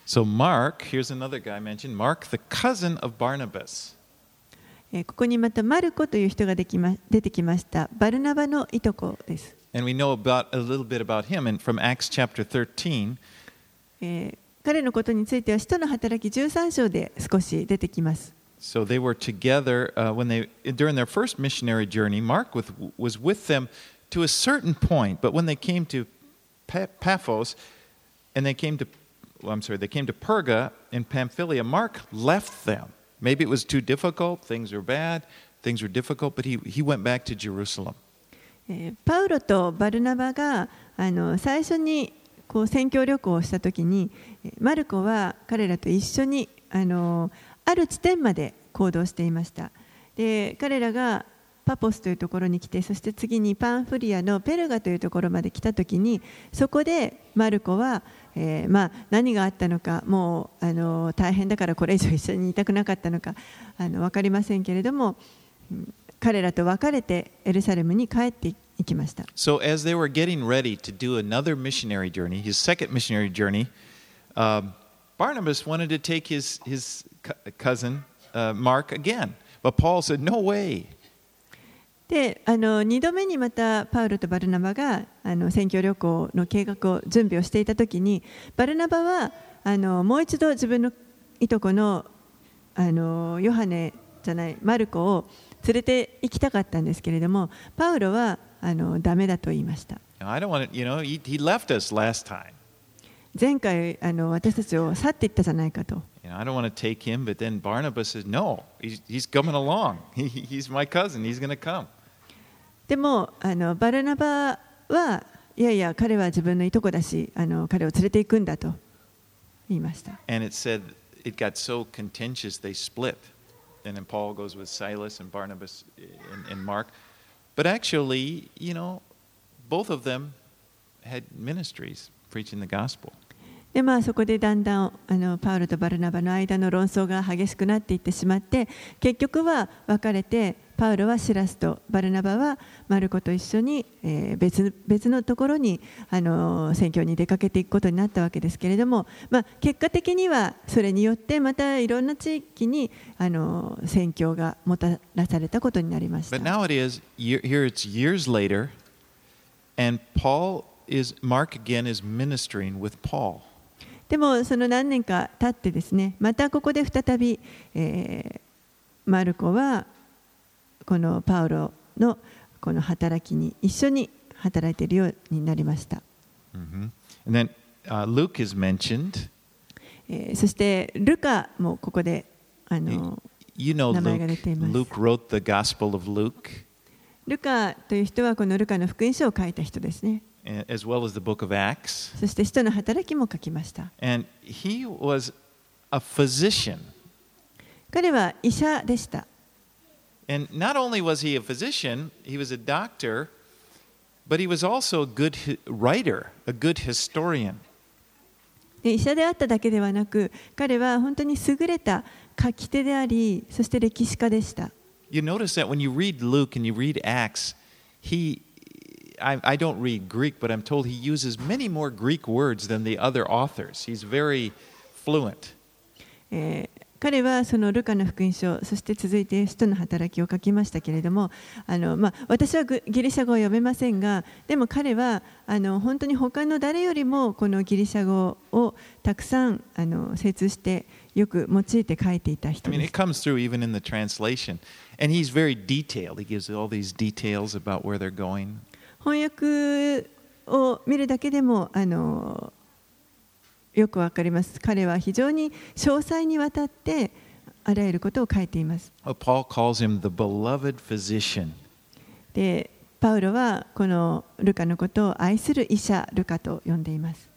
So, Mark, here's another guy mentioned Mark, the cousin of Barnabas. えーここにまたマルコという人ができま出てきました。バルナバのいとこです。And we know about a little bit about him and from Acts chapter 13. えー彼のことについては使徒の働き13章で少し出てきます。 So they were together uh, when they during their first missionary journey. Mark with, was with them to a certain point, but when they came to Pa- Paphos and they came to, well, I'm sorry, they came to Perga in Pamphylia. Mark left them. Maybe it was too difficult. Things were bad. Things were difficult, but he, he went back to Jerusalem. えーパウロとバルナバがあの最初に こう宣教旅行をした時にマルコは彼らと一緒にあのある地点まで行動していました。で彼らがパポスというところに来てそして次にパンフリアのペルガというところまで来た時にそこでマルコは、えーまあ、何があったのかもうあの大変だからこれ以上一緒にいたくなかったのかあの分かりませんけれども彼らと別れてエルサレムに帰っていきました。So as they were getting ready to do another missionary journey, his second missionary journey, um, Barnabas wanted to take his, his cou- cousin uh, Mark again. But Paul said, No way. であの2度目にまたパウロとバルナバがあの選挙旅行の計画を準備をしていた時にバルナバはあのもう一度自分のいとこのあのヨハネじゃないマルコを連れて行きたかったんですけれども、パウロはあのダメだと言いました。前回あの、私たちを去っていったじゃないかと。でもあの、バルナバは、いやいや、彼は自分のいとこだし、あの彼を連れて行くんだと言いました。And then Paul goes with Silas and Barnabas and, and Mark. But actually, you know, both of them had ministries preaching the gospel. でまあそこでだんだんあのパウロとバルナバの間の論争が激しくなっていってしまって結局は別れて パウロはシラスとバルナバはマルコと一緒に、えー別別のところにあの宣教に出かけていくことになったわけですけれども、まあ、結果的にはそれによってまたいろんな地域にあの宣教がもたらされたことになりました But。now it is, year- here it's years later, and Paul is, Mark again is ministering with Paul. でもその何年か経ってですねまたここで再び、えーマルコはこのパウロのこの働きに一緒に働いているようになりました。そして、ルカもここであの you know 名前が出ています。Luke wrote the Gospel of Luke. ルカという人はこのルカの福音書を書いた人ですね。As、そして、人の働きも書きました。彼は医者でした。And not only was he a physician, he was a doctor, but he was also a good hi- writer, a good historian. で医者であっただけではなく彼は本当に優れた書き手でありそして歴史家でした You notice that when you read Luke and you read Acts, he, I, I don't read Greek, but I'm told he uses many more Greek words than the other authors. He's very fluent. えー 彼はそのルカの福音書そして続いて使徒の働きを書きましたけれどもあの、まあ、私はグギリシャ語を読めませんがでも彼はあの本当に他の誰よりもこのギリシャ語をたくさんあの精通してよく用いて書いていた I 人 mean, で it す。comes through even in the translation. And he's very detailed. He gives all these details about where they're going. 翻訳を見るだけでもあのよくわかります彼は非常に詳細にわたってあらゆることを書いています Oh, Paul calls him the beloved physician. でパウロはこのルカのことを愛する医者ルカと呼んでいます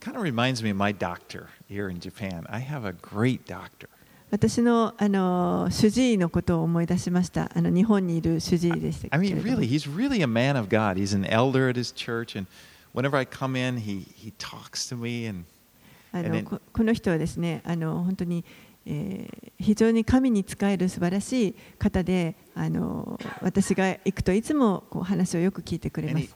Kind of reminds me of my doctor here in Japan. I have a great doctor. 私のあの主治医のことを思い出しましたあの日本にいる主治医でしたけ I れ mean, really, he's really a man of God. He's an elder at his church, and whenever I come in, he, he talks to me. And あのここの人はですねあの本当に、えー非常に神に仕える素晴らしい方であの私が行くといつもこう話をよく聞いてくれます.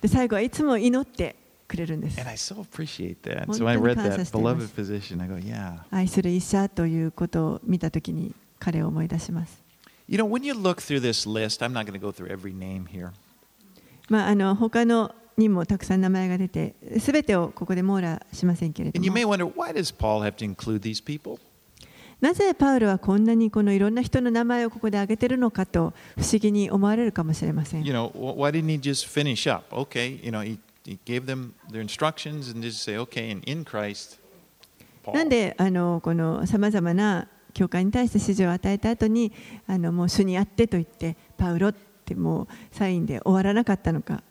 で最後はいつも祈ってくれるんです And I so appreciate that. 本 So I read that beloved physician. I go, yeah. 愛する医者ということを見たときに彼を思い出します You know, when you look through this list, I'm not going to go through every name here. まあ、あの他のにもたくさん名前が出て、すべてをここで網羅しませんけれど。なぜパウルはこんなにこのいろんな人の名前をここで挙げているのかと不思議に思われるかもしれません。なんであのこのさまざまな教会に対して指示を与えた後にあのもう主にあってと言ってパウロってもうサインで終わらなかったのか。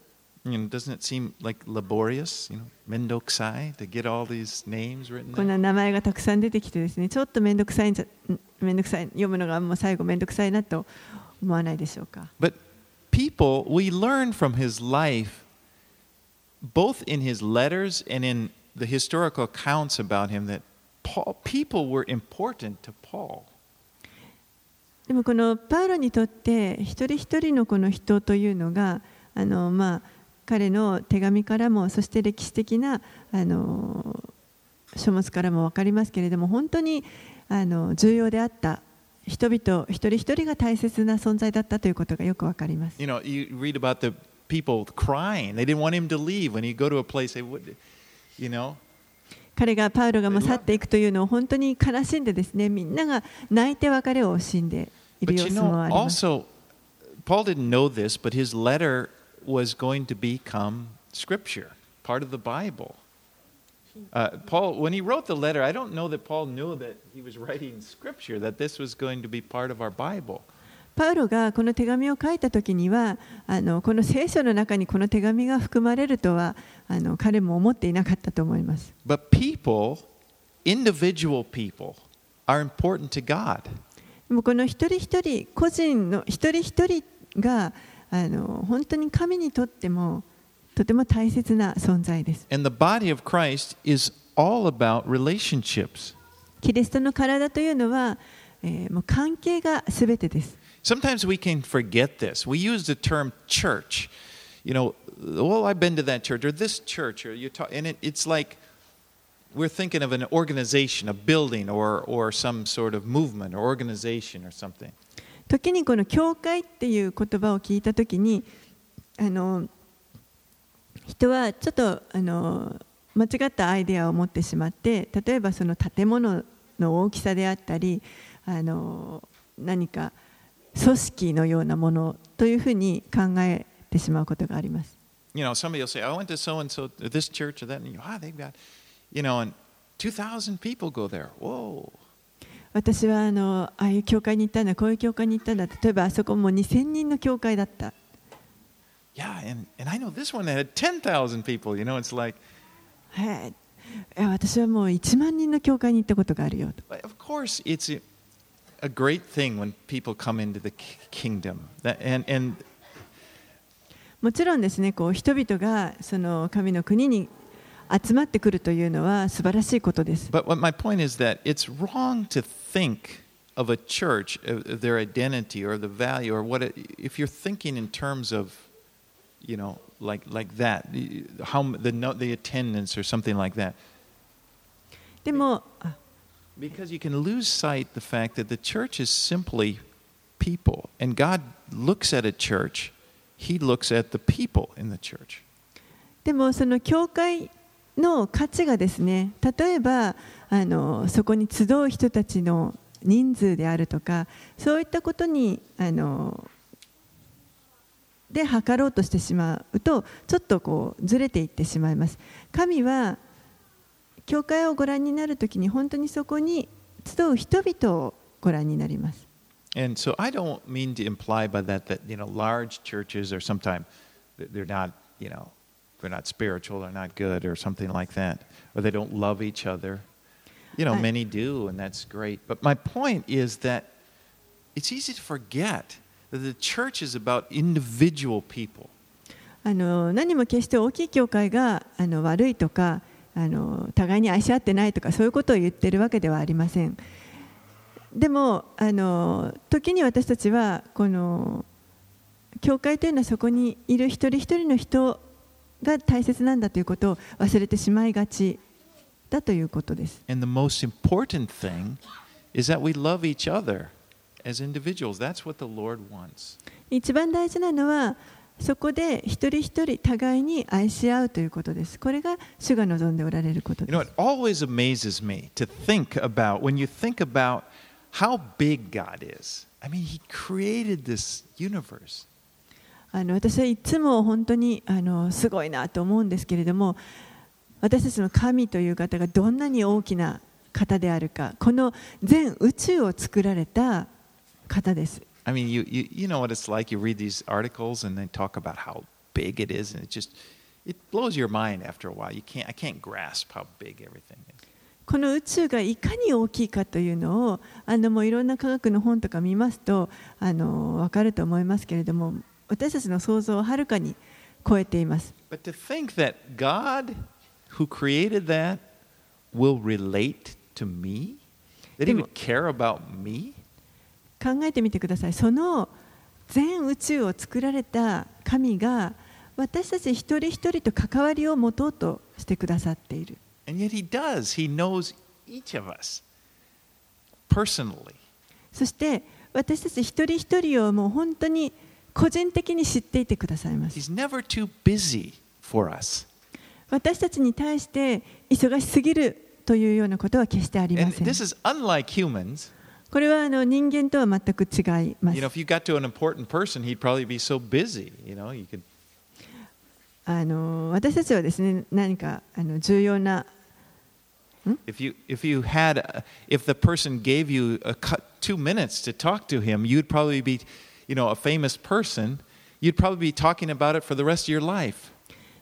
You know, doesn't it seem like laborious, you know, mendokusai to get all these names written こん?な名前がたくさん出てきてですねちょっと面倒くさいんじゃん面倒くさい読むのがもう最後面倒くさいなと思わないでしょうか But people, we learn from his life, both in his letters and in the historical accounts about him, that Paul, people were important to Paul. でもこのパウロにとって一人一人のこの人というのがあの、まあ、彼の手紙からもそして歴史的なあの書物からも分かりますけれども本当にあの重要であった人々一人一人が大切な存在だったということがよくわかります。You know, you read about the people crying. They didn't want him to leave when he go to a place. They would, you know. 彼がパウロがもう去っていくというのを本当に悲しんでですねみんなが泣いて別れを惜しんでいる But 様 you 子も know, あります。also, Paul didn't know this, but his letter was going to become scripture, part of the Bible. Uh, Paul, when he wrote the letter, I don't know that Paul knew that he was writing scripture, that this was going to be part of our Bible. パウロがこの手紙を書いた時にはあのこの聖書の中にこの手紙が含まれるとはあの彼も思っていなかったと思います。But people, individual people, are important to God. でもこの一人一人個人の一人一人があの本当に神にとってもとても大切な存在です。 And the body of Christ is all about relationships. キリストの体というのは、えーもう関係がすべてです。 Sometimes we can forget this. We use the term church. You know, well, I've been to that church or this church, or you talk, and it, it's like we're thinking of an organization, a building, or or some sort of movement or organization or something. 時にこの教会っていう言葉を聞いたときにあの人はちょっとあの間違ったアイデアを持ってしまって例えばその建物の大きさであったりあの何か組織のようなものというふうに考えてしまうことがあります。You know, somebody will say, "I went to so and so, this church or that," and you, ah, they've got, you know, and two thousand people go there. Whoa. 私はあのああいう教会に行ったんだこういう教会に行ったんだ例えばあそこもう2000人の教会だった Yeah, and, and I know this one had 10,000 people. You know, it's like, 私はもう1万人の教会に行ったことがあるよと of course, it's a, a great thing when people come into the ki- kingdom. That, and, and もちろんですねこう人々がその神の国に集まってくるというのは素晴らしいことです。But what my point is that it's wrong to think of a church, of of their identity or the value or what it, if you're thinking in terms of, you know, like like that, the- how m- the no, the attendance or something like that, でもあ because you can lose sight the fact that the church is simply people, and God looks at a church, He looks at the people in the church. でもその教会 の価値がですね例えばあのそこに集う人たちの人数であるとかそういったことにあので測ろうとしてしまうとちょっとこうずれていってしまいます。神は教会をご覧になるときに本当にそこに集う人々をご覧になります。And so I don't mean to imply by that that you know large churches are sometimes they're not you know they're not spiritual they're not good or something like that or they don't love each other. You know many do and that's great. But my point is that it's easy to forget that the church is about individual people. あの何も決して大きい教会があの悪いとかあの互いに愛し合ってないとかそういうことを言ってるわけではありません。でもあの時に私たちはこの教会というのはそこにいる一人一人の人が大切なんだということを忘れてしまいがちだということです。And the most important thing is that we love each other as individuals. That's what the Lord wants. 一番大事なのはそこで一人一人互いに愛し合うということです。これが主が望んでおられること You で know, す it。always amazes me to think about when you think about how big God is. I mean, He created this universe. あの私はいつも本当にあのすごいなと思うんですけれども私たちの神という方がどんなに大きな方であるかこの全宇宙を作られた方です。I mean, you, you, you know what it's like. You read these articles and they talk about how big it is, and it just it blows your mind after a while. You can't I can't grasp how big everything is. この宇宙がいかに大きいかというのをあのもういろんな科学の本とか見ますとあの分かると思いますけれども私たちの想像をはるかに超えています。考えてみてください。その全宇宙を作られた神が私たち一人一人と関わりを持とうとしてくださっている。そして私たち一人一人をもう本当に個人的に知っていてくださいます。私たちに対して忙しすぎるというようなことは決してありません。これはあの人間とは全く違います。あの私たちはですね、何かあの重要な。If you, had, if the person gave you a cut two minutes to talk to him, you'd probably be. You know, a famous person. You'd probably be talking about it for the rest of your life.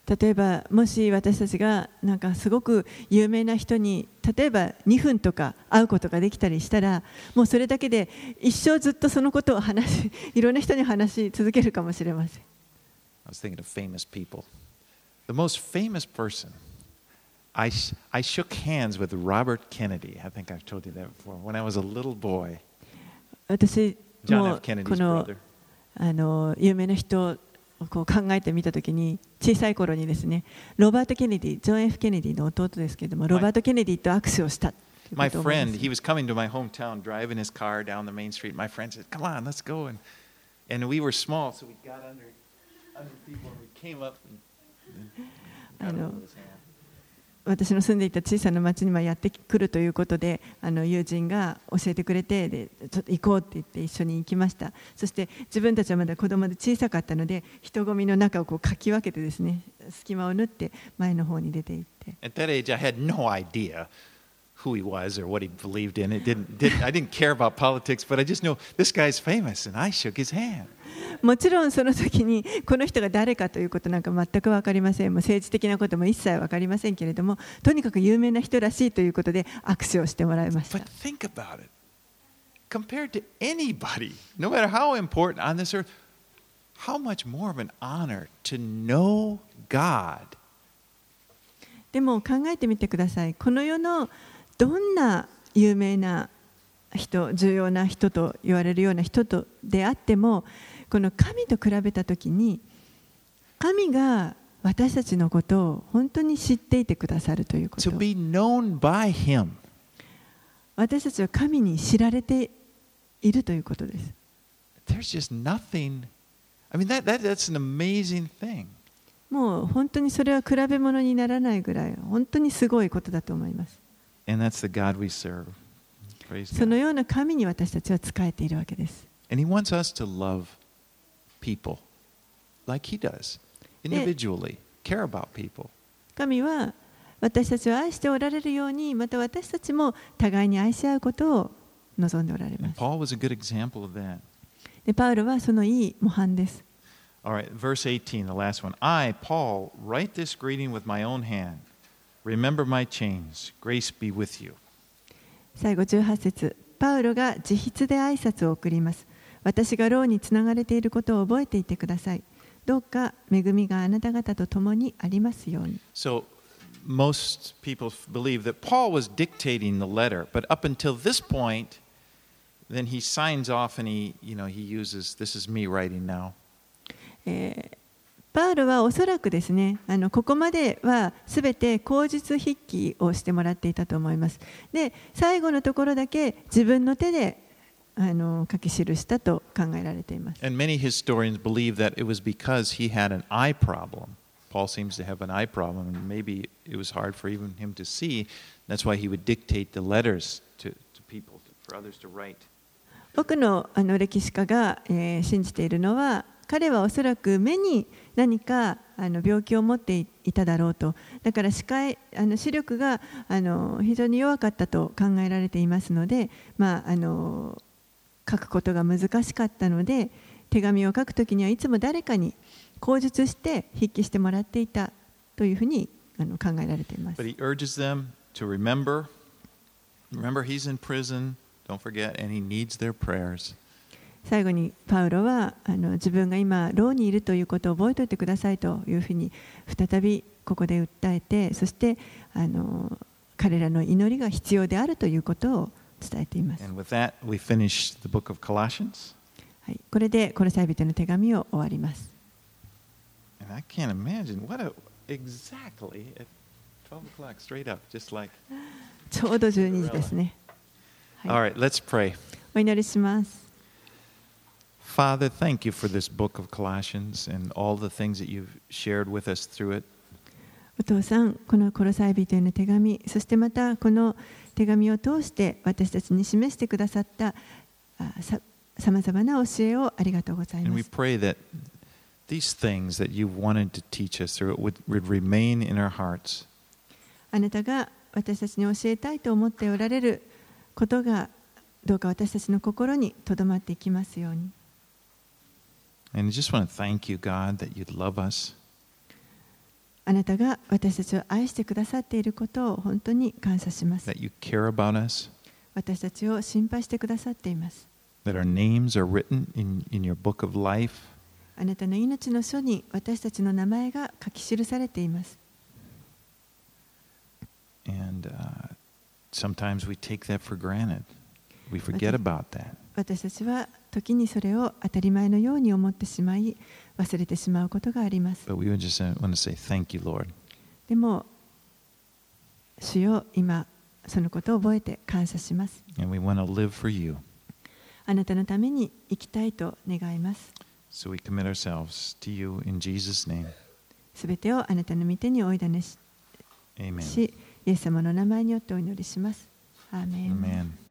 例えばもし私たちがなんかすごく有名な人に例えば2分とか会うことができたりしたらもうそれだけで一生ずっとそのことを話しいろんな人に話し続けるかもしれません I was thinking of famous people. The most famous person. I, I shook hands with Robert Kennedy. I think I've told you that before. When I was a little boy, 私も F. Kennedy's この.あの有名な人をこう考えてみたときに小さい頃にですねロバート・ケネディジョン・ F・ ケネディの弟ですけれどもロバート・ケネディと握手をした My friend, す he was coming to my hometown, driving his car down the main street. My friend said, "Come on, let's go." And and we were small, so we got under under people and we came up. And, and got his hand. 私の住んでいた小さな町にはやってくるということであの友人が教えてくれてでちょっと行こうって言って一緒に行きました。そして自分たちはまだ子供で小さかったので人混みの中をこうかき分けてですね隙間を縫って前の方に出て行って。Who he was or what he believed in. It didn't, didn't I didn't care about politics, but I just know this guy's famous, and I shook his hand. もちろんその時にこの人が誰かということなんか全く分かりませんもう政治的なことも一切分かりませんけれどもとにかく有名な人らしいということで握手をしてもらいました But think about it. Compared to anybody, no matter how important on this earth, how much more of an honor to know God でも考えてみてくださいこの世のどんな有名な人重要な人と言われるような人とであってもこの神と比べた時に神が私たちのことを本当に知っていてくださるということ to be known by Him. 私たちは神に知られているということです There's just nothing. I mean, that, that, that's an amazing thing. もう本当にそれは比べ物にならないぐらい本当にすごいことだと思います And that's the God we serve. Praise その God. ような神に私たちは仕えているわけです And He wants us to love people like He does, individually, care about people. 神は私たちを愛しておられるようにまた私たちも互いに愛し合うことを望んでおられま And す Paul was a good example of that. でパウロはそのいい模範です All right, verse 18, the last one. I, Paul, write this greeting with my own hand. Remember my chains. Grace be with you. 最後18節パウロが自筆で挨拶を送ります私が牢につながれていることを覚えていてくださいどうか恵みがあなた方と共にありますように So, most people believe that Paul was dictating the letter, but up until this point, then he signs off and he, you know, he uses, this is me writing now. えーパウロはおそらくですねあのここまではすべて口述筆記をしてもらっていたと思いますで最後のところだけ自分の手であの書き記したと考えられています And many historians believe that it was because he had an eye problem. Paul seems to have an eye problem, and maybe it was hard for even him to see. That's why he would dictate the letters to, to people, for others to write. 多くのあの歴史家が、えー信じているのは彼はおそらく目に何かあの病気を持っていただろうとだから視界あの視力があの非常に弱かったと考えられていますので、まあ、あの書くことが難しかったので手紙を書くときにはいつも誰かに口述して筆記してもらっていたというふうにあの考えられています。Remember, Remember, he's in prison. Don't forget, and he needs their prayers. 最後にパウロはあの自分が今牢にいるということを覚えておいてくださいというふうに再びここで訴えてそしてあの彼らの祈りが必要であるということを伝えています、And with that, we finish the book of Colossians. はい、これでコロサイ人の手紙を終わります And I can't imagine what a exactly at 12 o'clock, straight up, just like <laughs> ちょうど12時ですねはい All right, let's pray. お祈りします。Father, thank you for this book of Colossians and all the things that you've shared with us through it. お父さん、このコロサイ人への手紙、そしてまたこの手紙を通して私たちに示してくださったあささまざまな教えをありがとうござい And ま we す。pray that these things that you've wanted to teach us through it would, would remain in our hearts. あなたが私たちに教えたいと思っておられることがどうか私たちの心にとどまっていきますように。And I just want to thank you, God, that you'd love us, あなたが私たちを愛してくださっていることを本当に感謝します。 that you care about us, 私たちを心配してくださっています。 that our names are written in, in your book of life, あなたの命の書に私たちの名前が書き記されています。 and uh, sometimes we take that for granted. We forget about that. 私たちは 時にそれを当たり前のように思ってしまい忘れてしまうことがあります。Uh. でも主よ今そのことを覚えて感謝します。And we want to live for you. あなたのために生きたいと願います。So we commit ourselves to you in Jesus' name. すべてをあなたの御手においだねし Amen. し、イエス様の名前によってお祈りします。アーメン Amen.